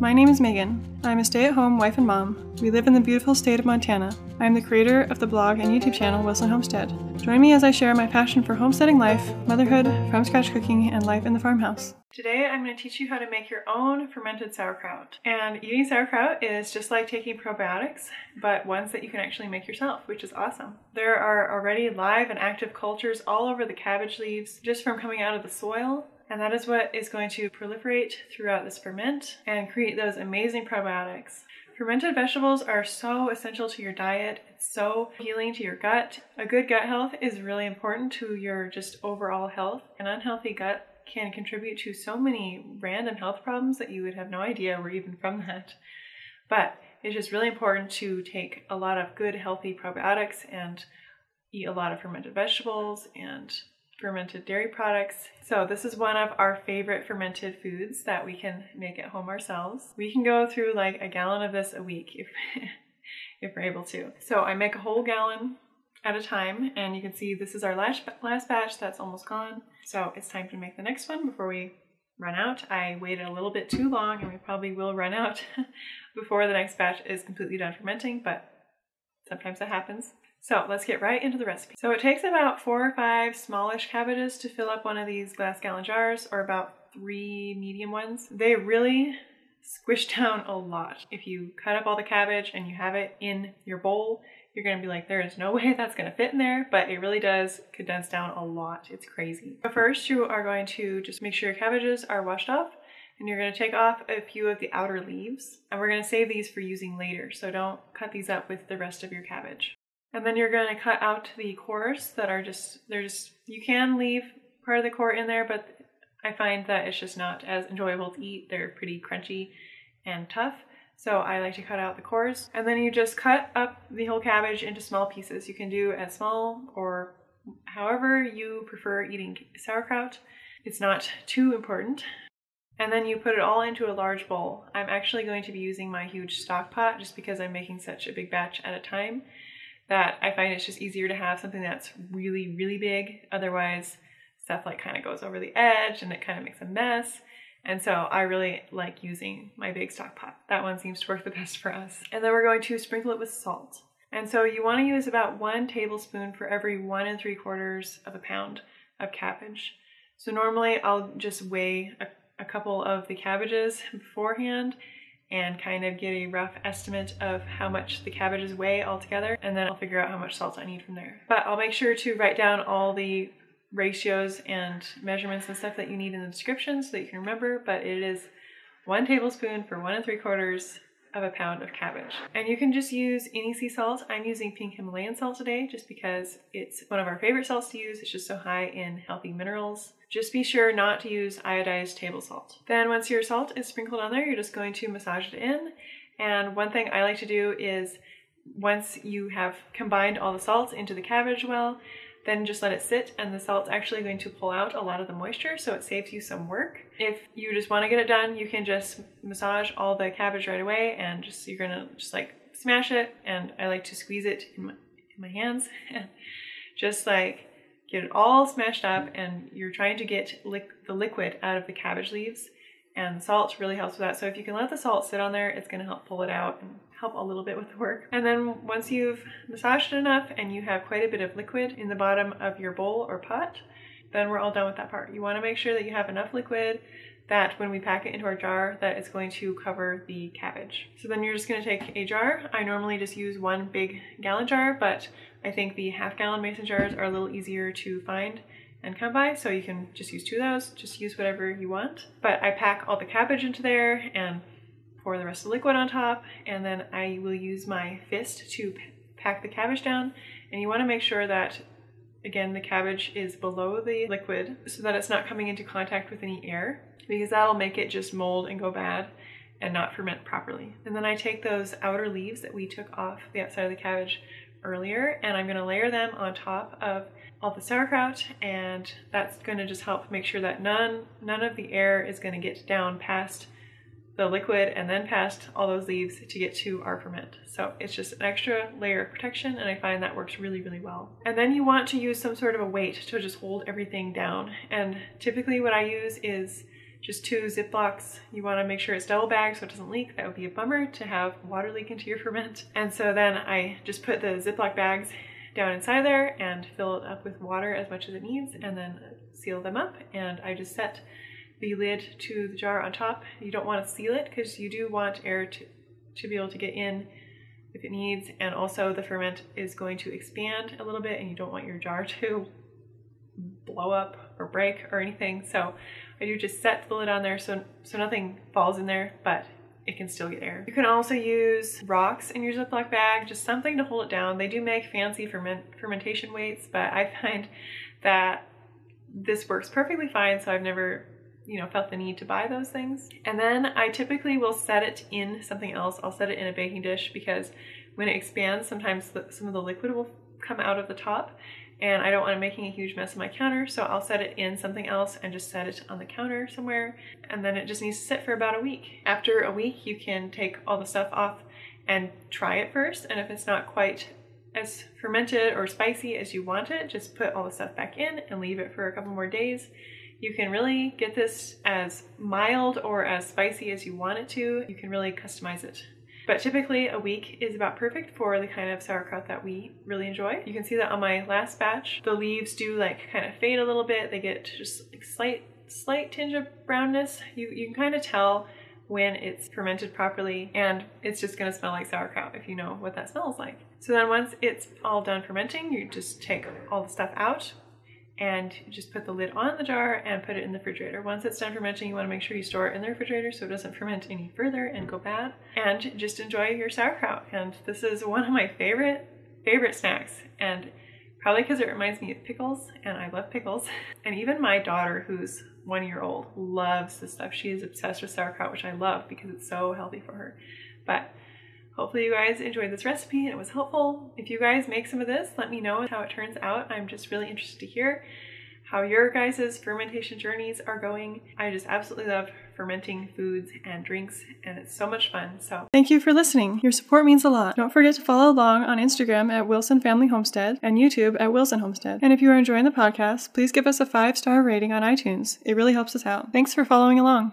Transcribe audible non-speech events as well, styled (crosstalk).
My name is Megan. I'm a stay at home wife and mom. We live in the beautiful state of Montana. I am the creator of the blog and YouTube channel Wilson Homestead. Join me as I share my passion for homesteading life, motherhood, from scratch cooking, and life in the farmhouse. Today I'm going to teach you how to make your own fermented sauerkraut. And eating sauerkraut is just like taking probiotics, but ones that you can actually make yourself, which is awesome. There are already live and active cultures all over the cabbage leaves just from coming out of the soil and that is what is going to proliferate throughout this ferment and create those amazing probiotics. Fermented vegetables are so essential to your diet. It's so healing to your gut. A good gut health is really important to your just overall health. An unhealthy gut can contribute to so many random health problems that you would have no idea were even from that. But it's just really important to take a lot of good, healthy probiotics and eat a lot of fermented vegetables and fermented dairy products. So this is one of our favorite fermented foods that we can make at home ourselves. We can go through like a gallon of this a week if, (laughs) if we're able to. So I make a whole gallon at a time and you can see this is our last, last batch that's almost gone. So it's time to make the next one before we run out. I waited a little bit too long and we probably will run out (laughs) before the next batch is completely done fermenting, but sometimes that happens. So let's get right into the recipe. So it takes about four or five smallish cabbages to fill up one of these glass gallon jars or about three medium ones. They really squish (laughs) down a lot. If you cut up all the cabbage and you have it in your bowl, you're gonna be like, there is no (laughs) way that's gonna fit in there, but it really does condense down a lot. It's crazy. But first you are going to just make sure your cabbages are washed off and you're gonna take off a few of the outer leaves and we're gonna save these for using later. So don't cut these up with the rest of your cabbage. And then you're going to cut out the cores that are just, they're just, you can leave part of the core in there, but I find that it's just not as enjoyable to eat. They're pretty crunchy and tough. So I like to cut out the cores. And then you just cut up the whole cabbage into small pieces. You can do as small or however you prefer eating sauerkraut. It's not too important. And then you put it all into a large bowl. I'm actually going to be using my huge stock pot just because I'm making such a big batch at a time that I find it's just easier to have something that's really, really big. Otherwise, stuff like kind of goes over the edge and it kind of makes a mess. And so I really like using my big stock pot. That one seems to work the (laughs) best for us. And then we're going to sprinkle it with salt. And so you want to use about one tablespoon for every one and three quarters of a pound of cabbage. So normally I'll just weigh a, a couple of the cabbages beforehand and kind of get a rough estimate of how much the cabbages weigh altogether and then I'll figure out how much salt I need from there. But I'll make sure to write down all the ratios and measurements and stuff that you need in the description so that you can remember, but it is one tablespoon for one and three quarters of a pound of cabbage. And you can just use any sea salt. I'm using pink Himalayan salt today just because it's one of our favorite salts to use. It's just so high in healthy minerals. Just be sure not to use iodized table salt. Then once your salt is sprinkled on there, you're just going to massage it in. And one thing I like to do is once you have combined all the salts into the cabbage well, then just let it sit and the salt's actually going to pull out a lot of the moisture so it saves you some work. If you just want to get it done, you can just massage all the cabbage right away and just you're gonna just like smash it and I like to squeeze it in my, in my hands and (laughs) just like get it all smashed up and you're trying to get li the liquid out of the cabbage leaves and salt really helps with that. So if you can let the salt sit on there, it's gonna help pull it out and help a little bit with the work. And then once you've massaged it enough and you have quite a bit of liquid in the bottom of your bowl or pot, then we're all done with that part. You wanna make sure that you have enough liquid that when we pack it into our jar that it's going to cover the cabbage. So then you're just gonna take a jar. I normally just use one big gallon jar, but I think the half gallon mason jars are a little easier to find and come by, so you can just use two of those, just use whatever you want. But I pack all the cabbage into there and pour the rest of the liquid on top, and then I will use my fist to pack the cabbage down. And you wanna make sure that, again, the cabbage is below the liquid so that it's not coming into contact with any air, because that'll make it just mold and go bad and not ferment properly. And then I take those outer leaves that we took off the outside of the cabbage earlier, and I'm gonna layer them on top of all the sauerkraut and that's going to just help make sure that none none of the air is going to get down past the liquid and then past all those leaves to get to our ferment. So it's just an extra layer of protection and I find that works really, really well. And then you want to use some sort of a weight to just hold everything down. And typically what I use is just two Ziplocs. You want to make sure it's double bagged so it doesn't leak. That would be a bummer to have water leak into your ferment. And so then I just put the Ziploc bags down inside there and fill it up with water as much as it needs and then seal them up. And I just set the lid to the jar on top. You don't want to seal it because you do want air to, to be able to get in if it needs. And also the ferment is going to expand a little bit and you don't want your jar (laughs) to blow up or break or anything. So I do just set the lid on there so, so nothing falls in there, but it can still get air. You can also use rocks in your Ziploc bag, just something to hold it down. They do make fancy ferment, fermentation weights, but I (laughs) find that this works perfectly fine, so I've never you know, felt the need to buy those things. And then I typically will set it in something else. I'll set it in a baking dish because when it expands, sometimes the, some of the liquid will come out of the top and I don't want to making a huge mess on my counter, so I'll set it in something else and just set it on the counter somewhere, and then it just needs to sit for about a week. After a week, you can take all the stuff off and try it first, and if it's not quite as fermented or spicy as you want it, just put all the stuff back in and leave it for a couple more days. You can really get this as mild or as spicy as you want it to. You can really customize it. But typically a week is about perfect for the kind of sauerkraut that we really enjoy. You can see that on my last batch, the leaves do like kind of fade a little bit. They get just like slight, slight tinge of brownness. You, you can kind of tell when it's fermented properly and it's just gonna smell like sauerkraut if you know what that smells like. So then once it's all done fermenting, you just take all the stuff out, and just put the lid on the jar and put it in the refrigerator. Once it's done fermenting, you want to make sure you store it in the refrigerator so it doesn't ferment any further and go bad. And just enjoy your sauerkraut. And this is one of my favorite, favorite snacks. And probably because it reminds me of pickles, and I love pickles. (laughs) And even my daughter, who's one year old, loves this stuff. She is obsessed with sauerkraut, which I love because it's so healthy for her. But Hopefully you guys enjoyed this recipe and it was helpful. If you guys make some of this, let me know how it turns out. I'm just really interested to hear how your guys' fermentation journeys are going. I just absolutely love fermenting foods and drinks and it's so much fun. So thank you for listening. Your support means a lot. Don't forget to follow along on Instagram at Wilson Family Homestead and YouTube at Wilson Homestead. And if you are enjoying the podcast, please give us a five star rating on iTunes. It really helps us out. Thanks for following along.